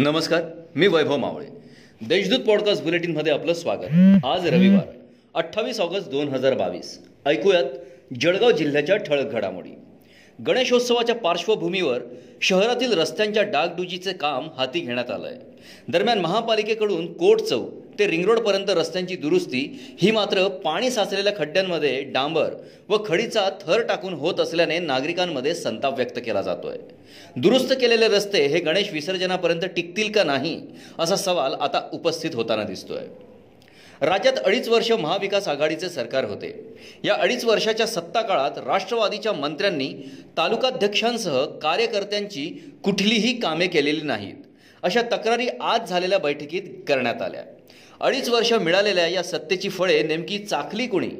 नमस्कार मी वैभव मावळे. देशदूत पॉडकास्ट बुलेटिनमध्ये आपलं स्वागत. आज रविवार अठ्ठावीस ऑगस्ट दोन हजार बावीस. ऐकूयात जळगाव जिल्ह्याच्या ठळक घडामोडी. गणेशोत्सवाच्या पार्श्वभूमीवर शहरातील रस्त्यांच्या डागडुजीचे काम हाती घेण्यात आलं आहे दरम्यान महापालिकेकडून कोट चौक ते रिंगरोडपर्यंत रस्त्यांची दुरुस्ती ही मात्र पाणी साचलेल्या खड्ड्यांमध्ये डांबर व खडीचा थर टाकून होत असल्याने नागरिकांमध्ये संताप व्यक्त केला जातोय. दुरुस्त केलेले रस्ते हे गणेश विसर्जनापर्यंत टिकतील का नाही असा सवाल आता उपस्थित होताना दिसतोय. राज्यात अडीच वर्ष महाविकास आघाडीचे सरकार होते. या अडीच वर्षाच्या सत्ता काळात राष्ट्रवादीच्या मंत्र्यांनी तालुकाध्यक्षांसह कार्यकर्त्यांची कुठलीही कामे केलेली नाहीत. अशा तक्रारी आज झालेल्या बैठकीत करण्यात आल्या. अडीच वर्ष मिळालेल्या या सत्तेची फळे नेमकी चाखली कुणी?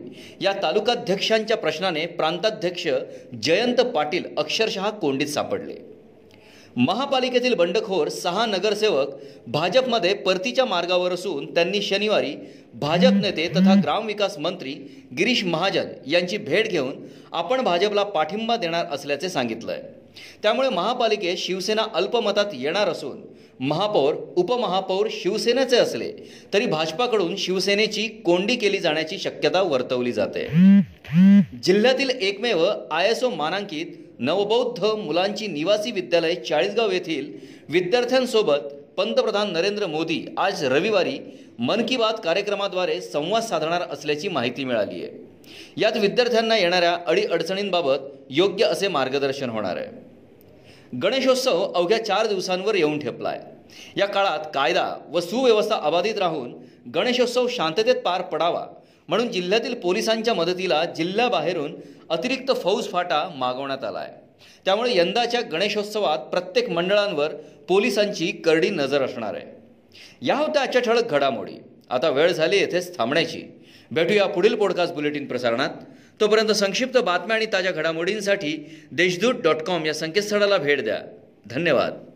या तालुकाध्यक्षांच्या प्रश्नाने प्रांताध्यक्ष जयंत पाटील अक्षरशः कोंडीत सापडले. महापालिकेतील बंडखोर सहा नगरसेवक भाजपमध्ये परतीच्या मार्गावर असून त्यांनी शनिवारी भाजप नेते तथा ग्रामविकास मंत्री गिरीश महाजन यांची भेट घेऊन आपण भाजपला पाठिंबा देणार असल्याचे सांगितलंय. त्यामुळे महापालिकेत शिवसेना अल्पमतात येणार असून महापौर उपमहापौर शिवसेनेचे असले तरी भाजपाकडून शिवसेनेची कोंडी केली जाण्याची शक्यता वर्तवली जाते. जिल्ह्यातील एकमेव आय एस ओ मानांकित नवबौद्ध मुलांची निवासी विद्यालय चाळीसगाव येथील विद्यार्थ्यांसोबत पंतप्रधान नरेंद्र मोदी आज रविवारी मन की बात कार्यक्रमाद्वारे संवाद साधणार असल्याची माहिती मिळाली आहे. यात विद्यार्थ्यांना येणाऱ्या अडीअडचणींबाबत योग्य असे मार्गदर्शन होणार आहे. गणेशोत्सव अवघ्या चार दिवसांवर येऊन ठेपलाय. या काळात कायदा व सुव्यवस्था अबाधित राहून गणेशोत्सव शांततेत पार पडावा म्हणून जिल्ह्यातील पोलिसांच्या मदतीला जिल्ह्याबाहेरून अतिरिक्त फौज फाटा मागवण्यात आला आहे. त्यामुळे यंदाच्या गणेशोत्सवात प्रत्येक मंडळांवर पोलिसांची करडी नजर असणार आहे. या होत्या आजच्या ठळक घडामोडी. आता वेळ झाली येथेच थांबण्याची. भेटूया पुढील पॉडकास्ट बुलेटिन प्रसारणात. तोपर्यंत संक्षिप्त बातम्या आणि ताज्या घडामोडींसाठी देशदूत डॉट कॉम या संकेतस्थळाला भेट द्या. धन्यवाद.